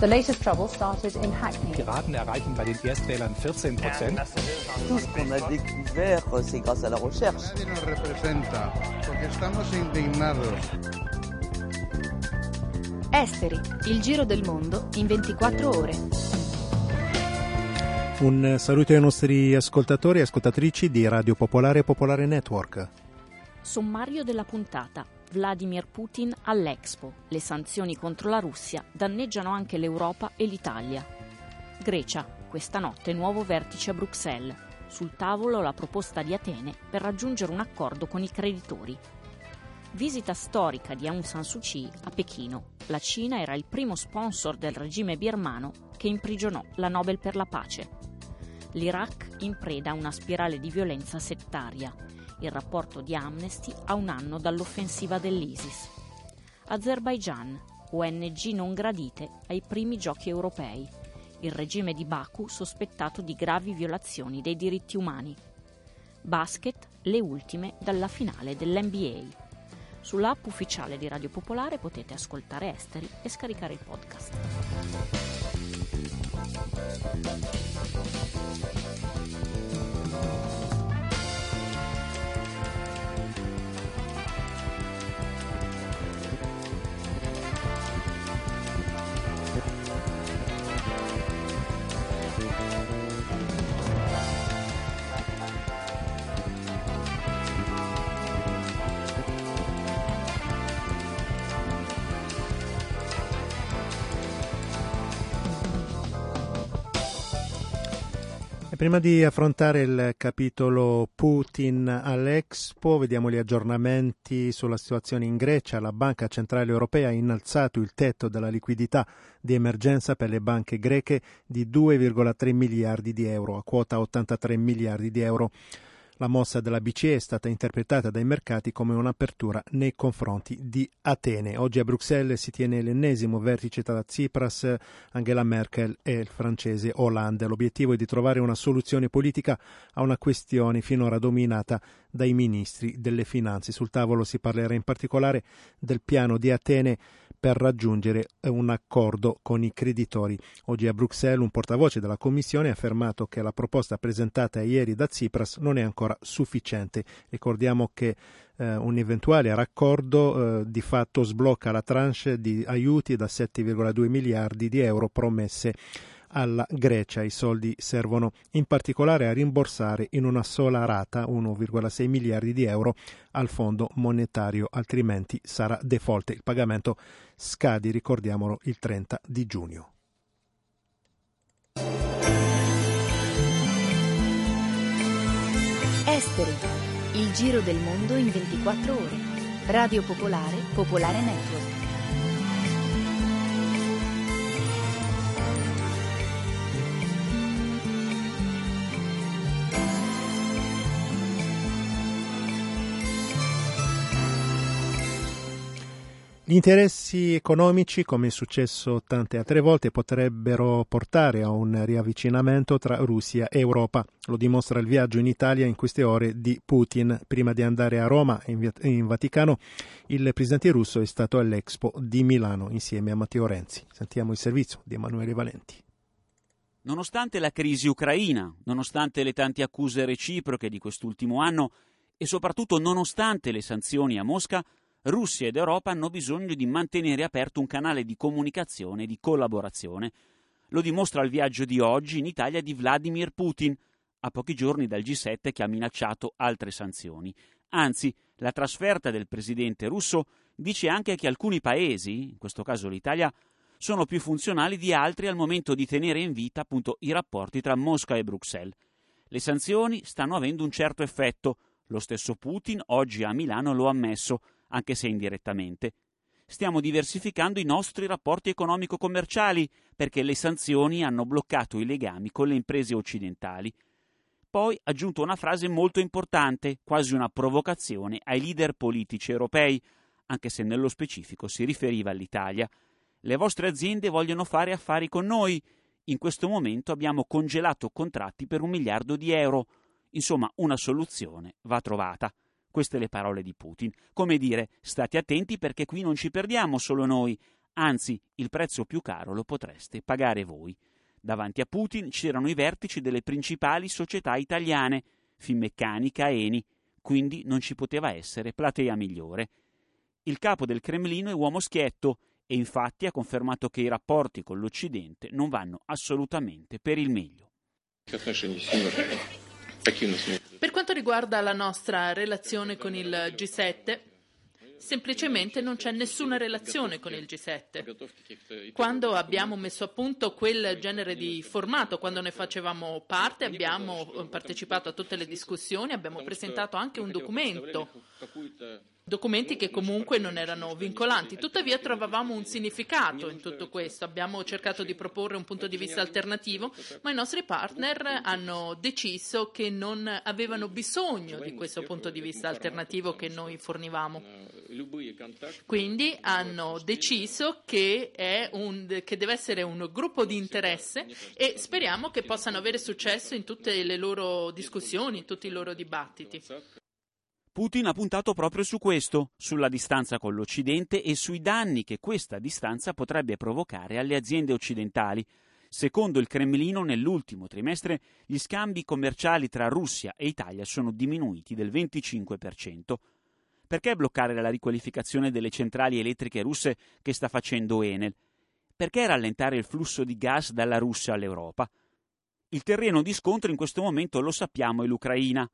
The latest trouble started in Hackney. Piraten erreichen bei den Erstwählern 14 Prozent. Tout ce qu'on a découvert, c'est grâce à la recherche. Nadie nos representa porque estamos indignados. Esteri, il giro del mondo in 24 ore. Un saluto ai nostri ascoltatori e ascoltatrici di Radio Popolare e Popolare Network. Sommario della puntata. Vladimir Putin all'Expo. Le sanzioni contro la Russia danneggiano anche l'Europa e l'Italia. Grecia. Questa notte nuovo vertice a Bruxelles. Sul tavolo la proposta di Atene per raggiungere un accordo con i creditori. Visita storica di Aung San Suu Kyi a Pechino. La Cina era il primo sponsor del regime birmano che imprigionò la Nobel per la pace. L'Iraq in preda a una spirale di violenza settaria. Il rapporto di Amnesty a un anno dall'offensiva dell'ISIS. Azerbaigian, ONG non gradite ai primi giochi europei. Il regime di Baku sospettato di gravi violazioni dei diritti umani. Basket, le ultime dalla finale dell'NBA. Sull'app ufficiale di Radio Popolare potete ascoltare Esteri e scaricare il podcast. Prima di affrontare il capitolo Putin all'Expo, vediamo gli aggiornamenti sulla situazione in Grecia. La Banca Centrale Europea ha innalzato il tetto della liquidità di emergenza per le banche greche di 2,3 miliardi di euro, a quota 83 miliardi di euro. La mossa della BCE è stata interpretata dai mercati come un'apertura nei confronti di Atene. Oggi a Bruxelles si tiene l'ennesimo vertice tra Tsipras, Angela Merkel e il francese Hollande. L'obiettivo è di trovare una soluzione politica a una questione finora dominata dai ministri delle finanze. Sul tavolo si parlerà in particolare del piano di Atene per raggiungere un accordo con i creditori. Oggi a Bruxelles un portavoce della Commissione ha affermato che la proposta presentata ieri da Tsipras non è ancora sufficiente. Ricordiamo che eh, un eventuale raccordo eh, di fatto sblocca la tranche di aiuti da 7,2 miliardi di euro promesse alla Grecia. I soldi servono in particolare a rimborsare in una sola rata 1,6 miliardi di euro al Fondo monetario, altrimenti sarà default. Il pagamento scadi, ricordiamolo, il 30 di giugno. Esteri, il giro del mondo in 24 ore. Radio Popolare, Popolare Network. Gli interessi economici, come è successo tante altre volte, potrebbero portare a un riavvicinamento tra Russia e Europa. Lo dimostra il viaggio in Italia in queste ore di Putin. Prima di andare a Roma in Vaticano, il presidente russo è stato all'Expo di Milano insieme a Matteo Renzi. Sentiamo il servizio di Emanuele Valenti. Nonostante la crisi ucraina, nonostante le tante accuse reciproche di quest'ultimo anno e soprattutto nonostante le sanzioni a Mosca, Russia ed Europa hanno bisogno di mantenere aperto un canale di comunicazione e di collaborazione. Lo dimostra il viaggio di oggi in Italia di Vladimir Putin, a pochi giorni dal G7 che ha minacciato altre sanzioni. Anzi, la trasferta del presidente russo dice anche che alcuni paesi, in questo caso l'Italia, sono più funzionali di altri al momento di tenere in vita appunto i rapporti tra Mosca e Bruxelles. Le sanzioni stanno avendo un certo effetto. Lo stesso Putin oggi a Milano lo ha ammesso anche se indirettamente. Stiamo diversificando i nostri rapporti economico-commerciali perché le sanzioni hanno bloccato i legami con le imprese occidentali. Poi ha aggiunto una frase molto importante, quasi una provocazione ai leader politici europei, anche se nello specifico si riferiva all'Italia. Le vostre aziende vogliono fare affari con noi. In questo momento abbiamo congelato contratti per un miliardo di euro. Insomma, una soluzione va trovata. Queste le parole di Putin. Come dire, state attenti perché qui non ci perdiamo solo noi, anzi il prezzo più caro lo potreste pagare voi. Davanti a Putin c'erano i vertici delle principali società italiane, Finmeccanica, Eni, quindi non ci poteva essere platea migliore. Il capo del Cremlino è uomo schietto e infatti ha confermato che i rapporti con l'Occidente non vanno assolutamente per il meglio. Per quanto riguarda la nostra relazione con il G7, semplicemente non c'è nessuna relazione con il G7. Quando abbiamo messo a punto quel genere di formato, quando ne facevamo parte, abbiamo partecipato a tutte le discussioni, abbiamo presentato anche un documento documenti che comunque non erano vincolanti. Tuttavia trovavamo un significato in tutto questo. Abbiamo cercato di proporre un punto di vista alternativo, ma i nostri partner hanno deciso che non avevano bisogno di questo punto di vista alternativo che noi fornivamo. Quindi hanno deciso che, un, che deve essere un gruppo di interesse e speriamo che possano avere successo in tutte le loro discussioni, in tutti i loro dibattiti. Putin ha puntato proprio su questo, sulla distanza con l'Occidente e sui danni che questa distanza potrebbe provocare alle aziende occidentali. Secondo il Cremlino, nell'ultimo trimestre gli scambi commerciali tra Russia e Italia sono diminuiti del 25%. Perché bloccare la riqualificazione delle centrali elettriche russe che sta facendo Enel? Perché rallentare il flusso di gas dalla Russia all'Europa? Il terreno di scontro in questo momento lo sappiamo è l'Ucraina.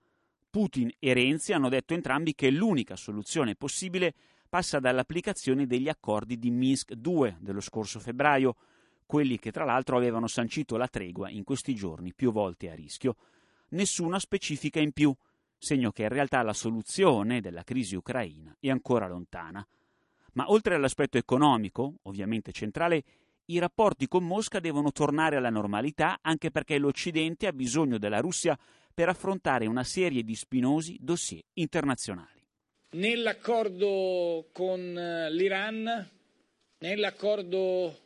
Putin e Renzi hanno detto entrambi che l'unica soluzione possibile passa dall'applicazione degli accordi di Minsk 2 dello scorso febbraio, quelli che tra l'altro avevano sancito la tregua in questi giorni più volte a rischio. Nessuna specifica in più, segno che in realtà la soluzione della crisi ucraina è ancora lontana. Ma oltre all'aspetto economico, ovviamente centrale, i rapporti con Mosca devono tornare alla normalità anche perché l'Occidente ha bisogno della Russia per affrontare una serie di spinosi dossier internazionali. Nell'accordo con eh, l'Iran, nell'accordo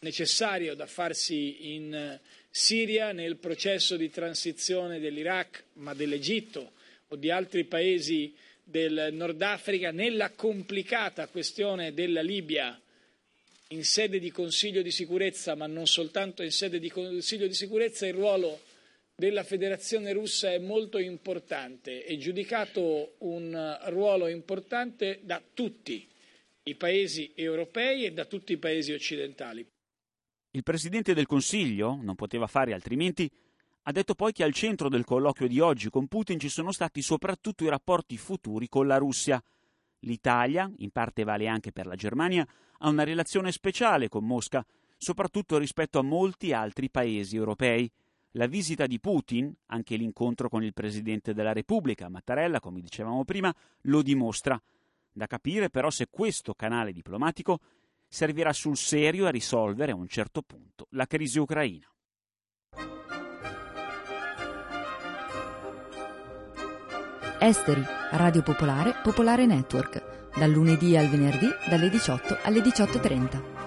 necessario da farsi in eh, Siria, nel processo di transizione dell'Iraq, ma dell'Egitto o di altri paesi del Nord Africa, nella complicata questione della Libia in sede di Consiglio di sicurezza, ma non soltanto in sede di Consiglio di sicurezza, il ruolo della Federazione russa è molto importante, è giudicato un ruolo importante da tutti i paesi europei e da tutti i paesi occidentali. Il Presidente del Consiglio, non poteva fare altrimenti, ha detto poi che al centro del colloquio di oggi con Putin ci sono stati soprattutto i rapporti futuri con la Russia. L'Italia, in parte vale anche per la Germania, ha una relazione speciale con Mosca, soprattutto rispetto a molti altri paesi europei. La visita di Putin, anche l'incontro con il Presidente della Repubblica, Mattarella, come dicevamo prima, lo dimostra. Da capire però se questo canale diplomatico servirà sul serio a risolvere a un certo punto la crisi ucraina. Esteri, Radio Popolare, Popolare Network, dal lunedì al venerdì dalle 18 alle 18.30.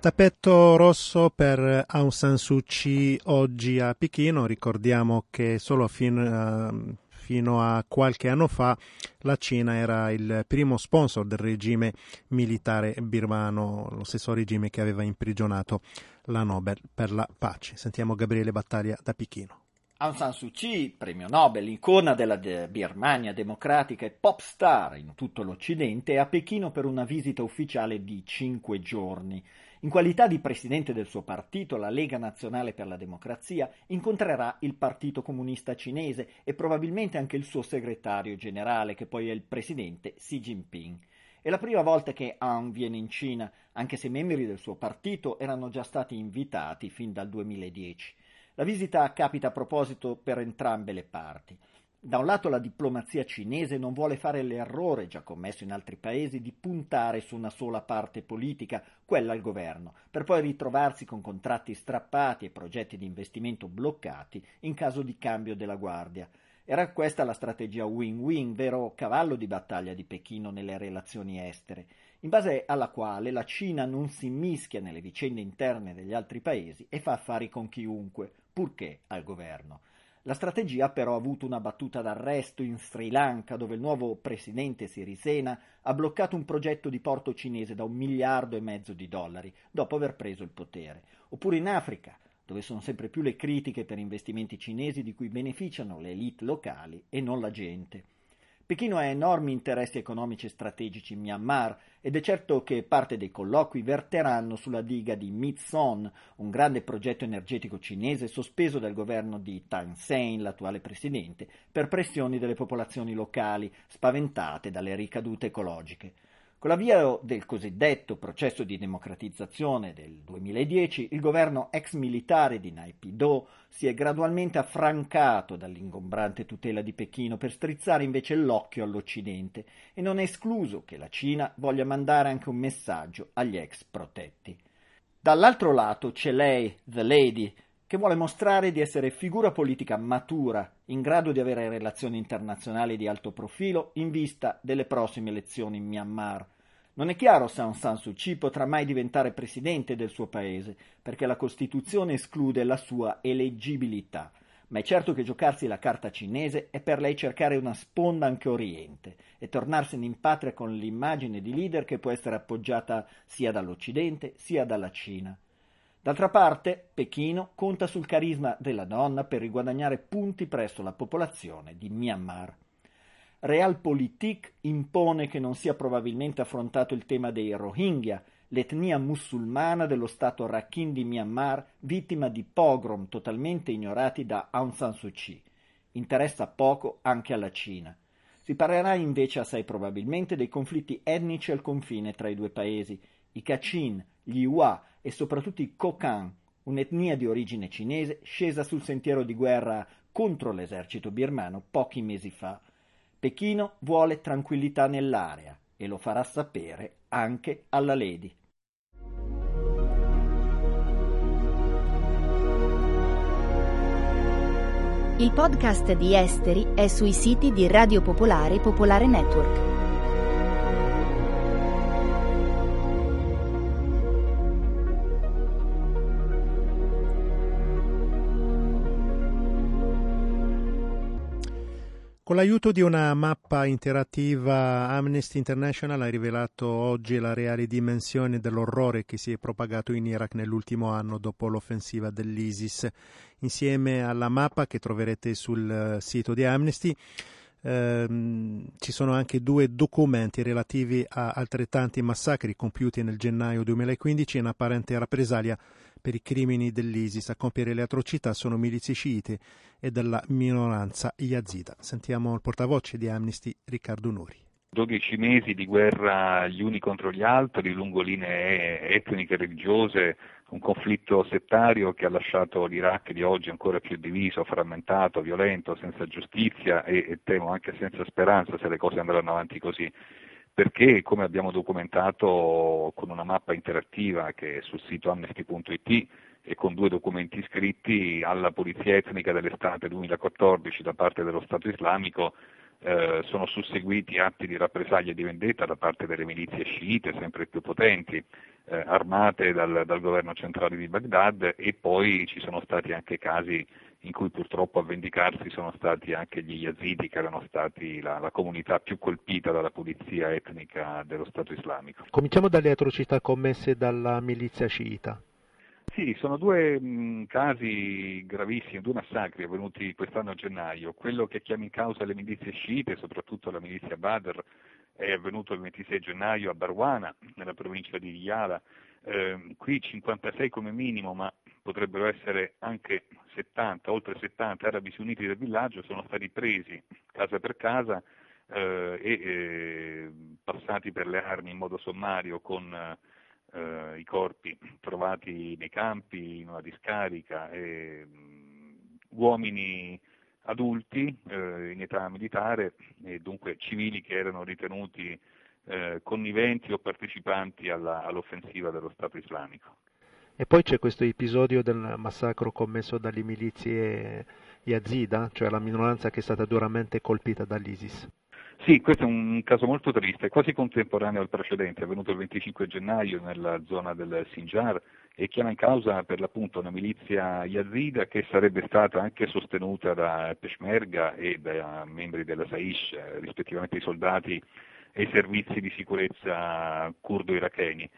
Tappeto rosso per Aung San Suu Kyi oggi a Pechino. Ricordiamo che solo fino a, fino a qualche anno fa la Cina era il primo sponsor del regime militare birmano, lo stesso regime che aveva imprigionato la Nobel per la pace. Sentiamo Gabriele Battaglia da Pechino. Aung San Suu Kyi, premio Nobel, icona della Birmania democratica e pop star in tutto l'Occidente, è a Pechino per una visita ufficiale di cinque giorni. In qualità di presidente del suo partito, la Lega Nazionale per la Democrazia, incontrerà il Partito Comunista Cinese e probabilmente anche il suo segretario generale, che poi è il presidente Xi Jinping. È la prima volta che Aung viene in Cina, anche se membri del suo partito erano già stati invitati fin dal 2010. La visita capita a proposito per entrambe le parti. Da un lato la diplomazia cinese non vuole fare l'errore, già commesso in altri paesi, di puntare su una sola parte politica, quella al governo, per poi ritrovarsi con contratti strappati e progetti di investimento bloccati in caso di cambio della guardia. Era questa la strategia win-win, vero cavallo di battaglia di Pechino nelle relazioni estere, in base alla quale la Cina non si immischia nelle vicende interne degli altri paesi e fa affari con chiunque, purché al governo. La strategia però ha avuto una battuta d'arresto in Sri Lanka, dove il nuovo presidente Sirisena ha bloccato un progetto di porto cinese da un miliardo e mezzo di dollari, dopo aver preso il potere. Oppure in Africa, dove sono sempre più le critiche per investimenti cinesi di cui beneficiano le elite locali e non la gente. Pechino ha enormi interessi economici e strategici in Myanmar ed è certo che parte dei colloqui verteranno sulla diga di Mitson, un grande progetto energetico cinese sospeso dal governo di Thein Sein, l'attuale presidente, per pressioni delle popolazioni locali spaventate dalle ricadute ecologiche. Con l'avvio del cosiddetto processo di democratizzazione del 2010, il governo ex militare di Naypyidaw si è gradualmente affrancato dall'ingombrante tutela di Pechino per strizzare invece l'occhio all'Occidente e non è escluso che la Cina voglia mandare anche un messaggio agli ex protetti. Dall'altro lato c'è lei, The Lady, che vuole mostrare di essere figura politica matura, in grado di avere relazioni internazionali di alto profilo in vista delle prossime elezioni in Myanmar. Non è chiaro se Aung San Suu Kyi potrà mai diventare presidente del suo paese, perché la Costituzione esclude la sua eleggibilità. Ma è certo che giocarsi la carta cinese è per lei cercare una sponda anche oriente e tornarsene in patria con l'immagine di leader che può essere appoggiata sia dall'Occidente sia dalla Cina. D'altra parte, Pechino conta sul carisma della donna per riguadagnare punti presso la popolazione di Myanmar. Realpolitik impone che non sia probabilmente affrontato il tema dei Rohingya, l'etnia musulmana dello stato Rakhine di Myanmar, vittima di pogrom totalmente ignorati da Aung San Suu Kyi. Interessa poco anche alla Cina. Si parlerà invece assai probabilmente dei conflitti etnici al confine tra i due paesi, i Kachin, gli Hua e soprattutto i Kokang, un'etnia di origine cinese scesa sul sentiero di guerra contro l'esercito birmano pochi mesi fa. Pechino vuole tranquillità nell'area e lo farà sapere anche alla Lady. Il podcast di Esteri è sui siti di Radio Popolare e Popolare Network. Con l'aiuto di una mappa interattiva Amnesty International ha rivelato oggi la reale dimensione dell'orrore che si è propagato in Iraq nell'ultimo anno dopo l'offensiva dell'ISIS. Insieme alla mappa che troverete sul sito di Amnesty ehm, ci sono anche due documenti relativi a altrettanti massacri compiuti nel gennaio 2015 in apparente rappresaglia per i crimini dell'ISIS. A compiere le atrocità sono milizie sciite e della minoranza yazida. Sentiamo il portavoce di Amnesty, Riccardo Nuri. 12 mesi di guerra gli uni contro gli altri, lungo linee etniche, religiose, un conflitto settario che ha lasciato l'Iraq di oggi ancora più diviso, frammentato, violento, senza giustizia e, e temo anche senza speranza se le cose andranno avanti così perché come abbiamo documentato con una mappa interattiva che è sul sito amnesty.it e con due documenti scritti alla polizia etnica dell'estate 2014 da parte dello Stato islamico eh, sono susseguiti atti di rappresaglia e di vendetta da parte delle milizie sciite sempre più potenti, eh, armate dal, dal, governo centrale di Baghdad e poi ci sono stati anche casi in cui purtroppo a vendicarsi sono stati anche gli yazidi che erano stati la, la comunità più colpita dalla polizia etnica dello Stato islamico. Cominciamo dalle atrocità commesse dalla milizia sciita. Sì, sono due mh, casi gravissimi, due massacri avvenuti quest'anno a gennaio. Quello che chiama in causa le milizie sciite, soprattutto la milizia Badr, è avvenuto il 26 gennaio a Barwana, nella provincia di Yala. Eh, qui 56 come minimo, ma potrebbero essere anche 70, oltre 70 arabi sunniti del villaggio sono stati presi casa per casa eh, e eh, passati per le armi in modo sommario con eh, i corpi trovati nei campi, in una discarica, e, mh, uomini adulti eh, in età militare e dunque civili che erano ritenuti eh, conniventi o partecipanti alla, all'offensiva dello Stato islamico. E poi c'è questo episodio del massacro commesso dalle milizie Yazida, cioè la minoranza che è stata duramente colpita dall'ISIS. Sì, questo è un caso molto triste, quasi contemporaneo al precedente, è avvenuto il 25 gennaio nella zona del Sinjar e chiama in causa per l'appunto una milizia yazida che sarebbe stata anche sostenuta da Peshmerga e da membri della Saish, rispettivamente i soldati e i servizi di sicurezza curdo-iracheni.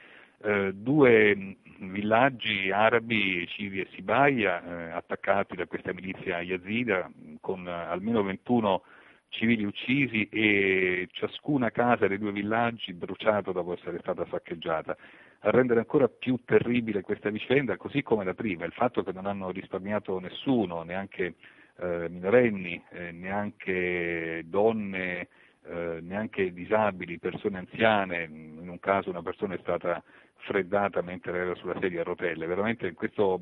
Eh, due villaggi arabi, Civi e Sibaia, eh, attaccati da questa milizia yazida con eh, almeno 21 civili uccisi e ciascuna casa dei due villaggi bruciata dopo essere stata saccheggiata. A rendere ancora più terribile questa vicenda, così come la prima, il fatto che non hanno risparmiato nessuno, neanche eh, minorenni, eh, neanche donne, eh, neanche disabili, persone anziane, in un caso una persona è stata freddata mentre era sulla sedia a rotelle. Veramente questo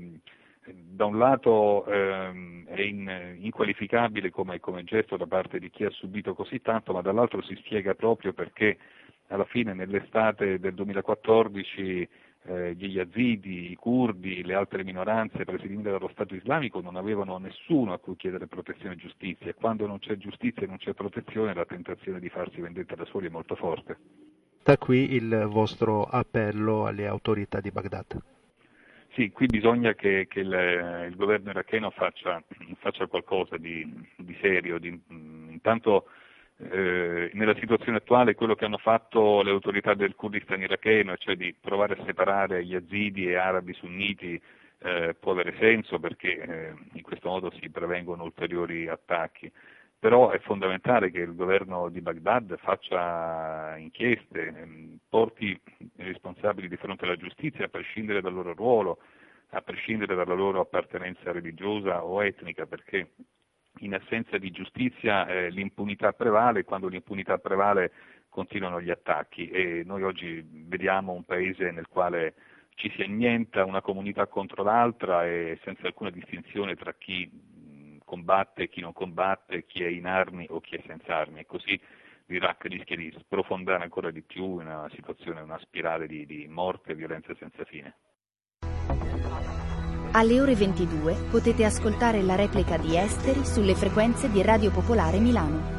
da un lato ehm, è in, inqualificabile come, come, gesto da parte di chi ha subito così tanto, ma dall'altro si spiega proprio perché alla fine nell'estate del 2014 eh, gli yazidi, i curdi, le altre minoranze presiedute dallo Stato islamico non avevano nessuno a cui chiedere protezione e giustizia e quando non c'è giustizia e non c'è protezione la tentazione di farsi vendetta da soli è molto forte. Da qui il vostro appello alle autorità di Baghdad. Sì, qui bisogna che, che il, il, governo iracheno faccia, faccia qualcosa di, di serio. Di, intanto eh, nella situazione attuale quello che hanno fatto le autorità del Kurdistan iracheno, cioè di provare a separare yazidi e arabi sunniti, eh, può avere senso perché eh, in questo modo si prevengono ulteriori attacchi. Però è fondamentale che il governo di Baghdad faccia inchieste, ehm, porti i responsabili di fronte alla giustizia a prescindere dal loro ruolo, a prescindere dalla loro appartenenza religiosa o etnica, perché in assenza di giustizia eh, l'impunità prevale e quando l'impunità prevale continuano gli attacchi e noi oggi vediamo un paese nel quale ci si annienta una comunità contro l'altra e senza alcuna distinzione tra chi combatte, chi non combatte, chi è in armi o chi è senza armi e così l'Iraq rischia di sprofondare ancora di più in una situazione, una spirale di, di morte e violenza senza fine. Alle ore 22 potete ascoltare la replica di Esteri sulle frequenze di Radio Popolare Milano.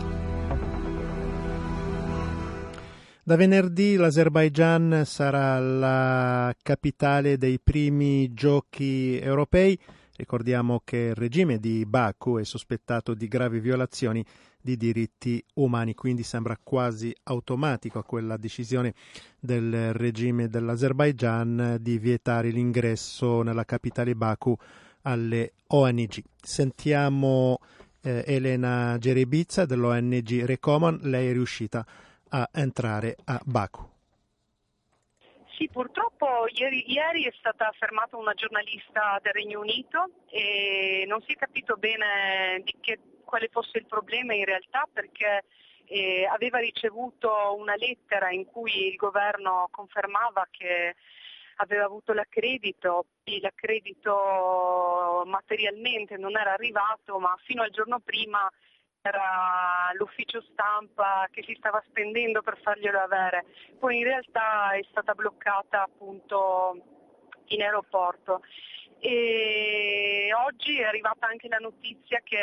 Da venerdì l'Azerbaigian sarà la capitale dei primi giochi europei. Ricordiamo che il regime di Baku è sospettato di gravi violazioni di diritti umani, quindi sembra quasi automatico quella decisione del regime dell'Azerbaigian di vietare l'ingresso nella capitale Baku alle ONG. Sentiamo eh, Elena Gerebizza dell'ONG Recommon, lei è riuscita a entrare a Baku. Sì, purtroppo ieri, ieri, è stata fermata una giornalista del Regno Unito e non si è capito bene che, quale fosse il problema in realtà perché eh, aveva ricevuto una lettera in cui il governo confermava che aveva avuto l'accredito, l'accredito materialmente non era arrivato ma fino al giorno prima era l'ufficio stampa che si stava spendendo per farglielo avere, poi in realtà è stata bloccata appunto in aeroporto. E oggi è arrivata anche la notizia che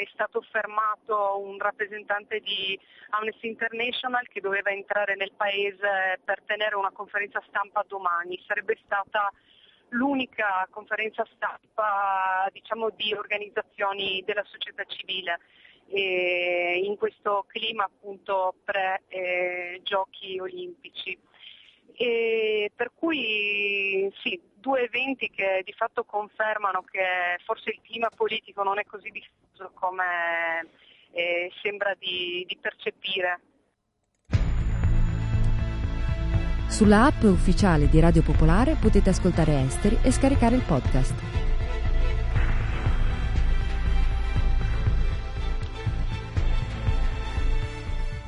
è stato fermato un rappresentante di Amnesty International che doveva entrare nel paese per tenere una conferenza stampa domani. Sarebbe stata l'unica conferenza stampa diciamo, di organizzazioni della società civile eh, in questo clima appunto pre-giochi eh, olimpici. E per cui sì, due eventi che di fatto confermano che forse il clima politico non è così diffuso come eh, sembra di, di percepire. Sulla app ufficiale di Radio Popolare potete ascoltare Esteri e scaricare il podcast.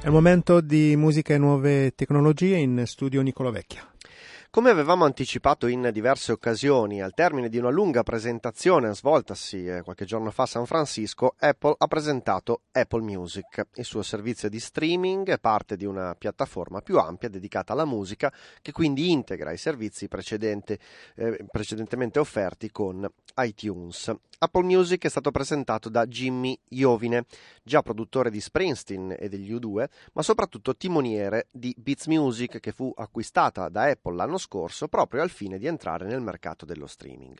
È il momento di musica e nuove tecnologie in studio Nicola Vecchia. Come avevamo anticipato in diverse occasioni, al termine di una lunga presentazione svoltasi eh, qualche giorno fa a San Francisco, Apple ha presentato Apple Music, il suo servizio di streaming, parte di una piattaforma più ampia dedicata alla musica, che quindi integra i servizi eh, precedentemente offerti con iTunes. Apple Music è stato presentato da Jimmy Iovine, già produttore di Springsteen e degli U2, ma soprattutto timoniere di Beats Music che fu acquistata da Apple l'anno scorso proprio al fine di entrare nel mercato dello streaming.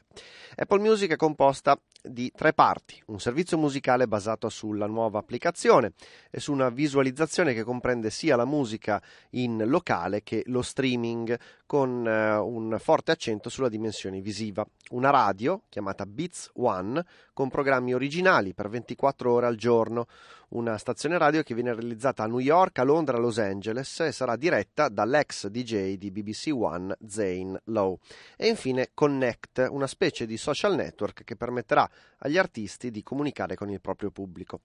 Apple Music è composta di tre parti, un servizio musicale basato sulla nuova applicazione e su una visualizzazione che comprende sia la musica in locale che lo streaming con eh, un forte accento sulla dimensione visiva, una radio chiamata Beats One con programmi originali per 24 ore al giorno, una stazione radio che viene realizzata a New York, a Londra a Los Angeles e sarà diretta dall'ex DJ di BBC One Zane Lowe. E infine Connect, una specie di social network che permetterà agli artisti di comunicare con il proprio pubblico.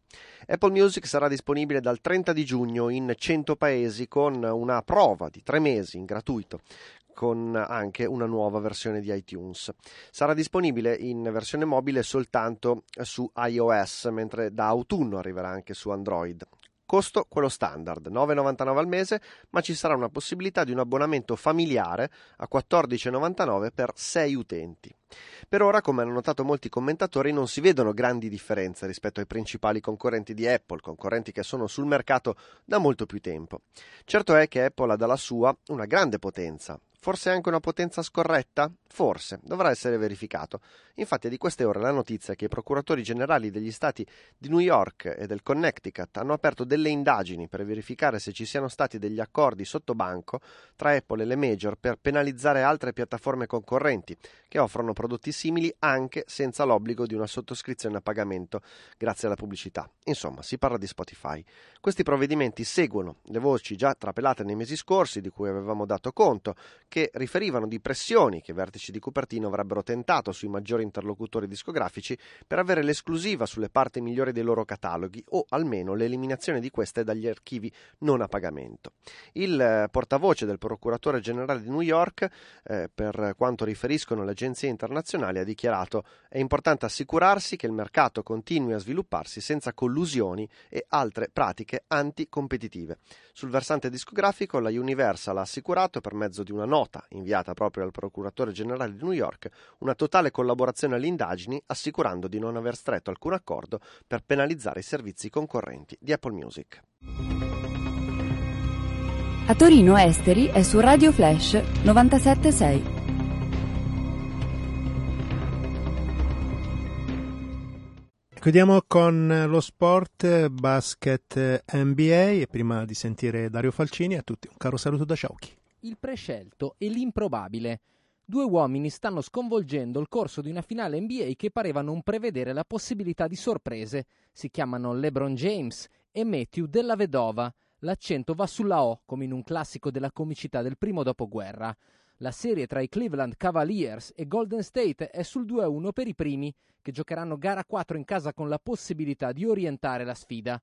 Apple Music sarà disponibile dal 30 di giugno in 100 paesi con una prova di tre mesi in gratuito con anche una nuova versione di iTunes. Sarà disponibile in versione mobile soltanto su iOS, mentre da autunno arriverà anche su Android. Costo quello standard, 9,99 al mese, ma ci sarà una possibilità di un abbonamento familiare a 14,99 per 6 utenti. Per ora, come hanno notato molti commentatori, non si vedono grandi differenze rispetto ai principali concorrenti di Apple, concorrenti che sono sul mercato da molto più tempo. Certo è che Apple ha dalla sua una grande potenza, Forse anche una potenza scorretta? Forse, dovrà essere verificato. Infatti è di queste ore la notizia che i procuratori generali degli stati di New York e del Connecticut hanno aperto delle indagini per verificare se ci siano stati degli accordi sotto banco tra Apple e le major per penalizzare altre piattaforme concorrenti che offrono prodotti simili anche senza l'obbligo di una sottoscrizione a pagamento grazie alla pubblicità. Insomma, si parla di Spotify. Questi provvedimenti seguono le voci già trapelate nei mesi scorsi di cui avevamo dato conto, che riferivano di pressioni che i vertici di Cupertino avrebbero tentato sui maggiori interlocutori discografici per avere l'esclusiva sulle parti migliori dei loro cataloghi o almeno l'eliminazione di queste dagli archivi non a pagamento. Il eh, portavoce del procuratore generale di New York, eh, per quanto riferiscono le agenzie internazionali, ha dichiarato è importante assicurarsi che il mercato continui a svilupparsi senza collusioni e altre pratiche anticompetitive. Sul versante discografico la Universal ha assicurato per mezzo di una nota inviata proprio al procuratore generale di New York una totale collaborazione alle indagini assicurando di non aver stretto alcun accordo per penalizzare i servizi concorrenti di Apple Music. A Torino Esteri è su Radio Flash 976. Chiudiamo con lo sport basket NBA e prima di sentire Dario Falcini a tutti un caro saluto da Ciauchi. Il prescelto e l'improbabile. Due uomini stanno sconvolgendo il corso di una finale NBA che pareva non prevedere la possibilità di sorprese. Si chiamano LeBron James e Matthew della Vedova. L'accento va sulla O, come in un classico della comicità del primo dopoguerra. La serie tra i Cleveland Cavaliers e Golden State è sul 2-1 per i primi, che giocheranno gara 4 in casa con la possibilità di orientare la sfida.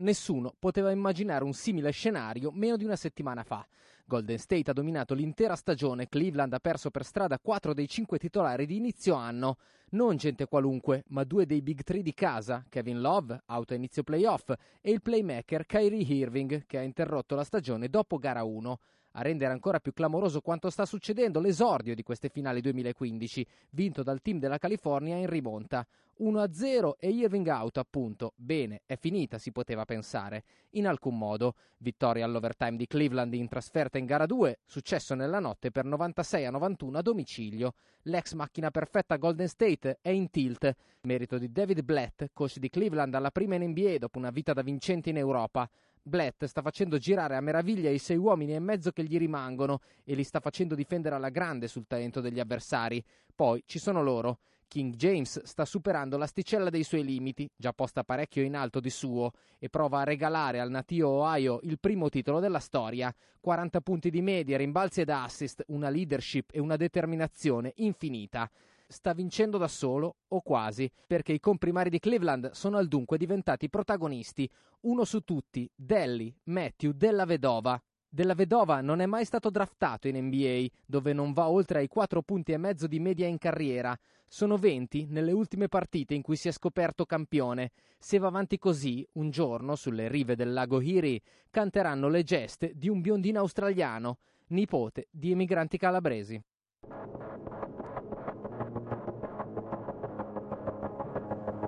Nessuno poteva immaginare un simile scenario meno di una settimana fa. Golden State ha dominato l'intera stagione, Cleveland ha perso per strada 4 dei 5 titolari di inizio anno. Non gente qualunque, ma due dei big three di casa, Kevin Love, auto a inizio playoff, e il playmaker Kyrie Irving, che ha interrotto la stagione dopo gara 1. A rendere ancora più clamoroso quanto sta succedendo l'esordio di queste finali 2015, vinto dal team della California in rimonta. 1-0 e Irving out, appunto. Bene, è finita, si poteva pensare. In alcun modo. Vittoria all'overtime di Cleveland in trasferta in gara 2, successo nella notte per 96 91 a domicilio. L'ex macchina perfetta Golden State è in tilt. Merito di David Blatt, coach di Cleveland alla prima in NBA dopo una vita da vincente in Europa. Blatt sta facendo girare a meraviglia i sei uomini e mezzo che gli rimangono e li sta facendo difendere alla grande sul talento degli avversari. Poi ci sono loro. King James sta superando l'asticella dei suoi limiti, già posta parecchio in alto di suo, e prova a regalare al natio Ohio il primo titolo della storia. 40 punti di media, rimbalzi ed assist, una leadership e una determinazione infinita sta vincendo da solo, o quasi, perché i comprimari di Cleveland sono al dunque diventati protagonisti. Uno su tutti, Delly, Matthew della Vedova. Della Vedova non è mai stato draftato in NBA, dove non va oltre ai 4 punti e mezzo di media in carriera. Sono 20 nelle ultime partite in cui si è scoperto campione. Se va avanti così, un giorno, sulle rive del lago Hiri, canteranno le geste di un biondino australiano, nipote di emigranti calabresi.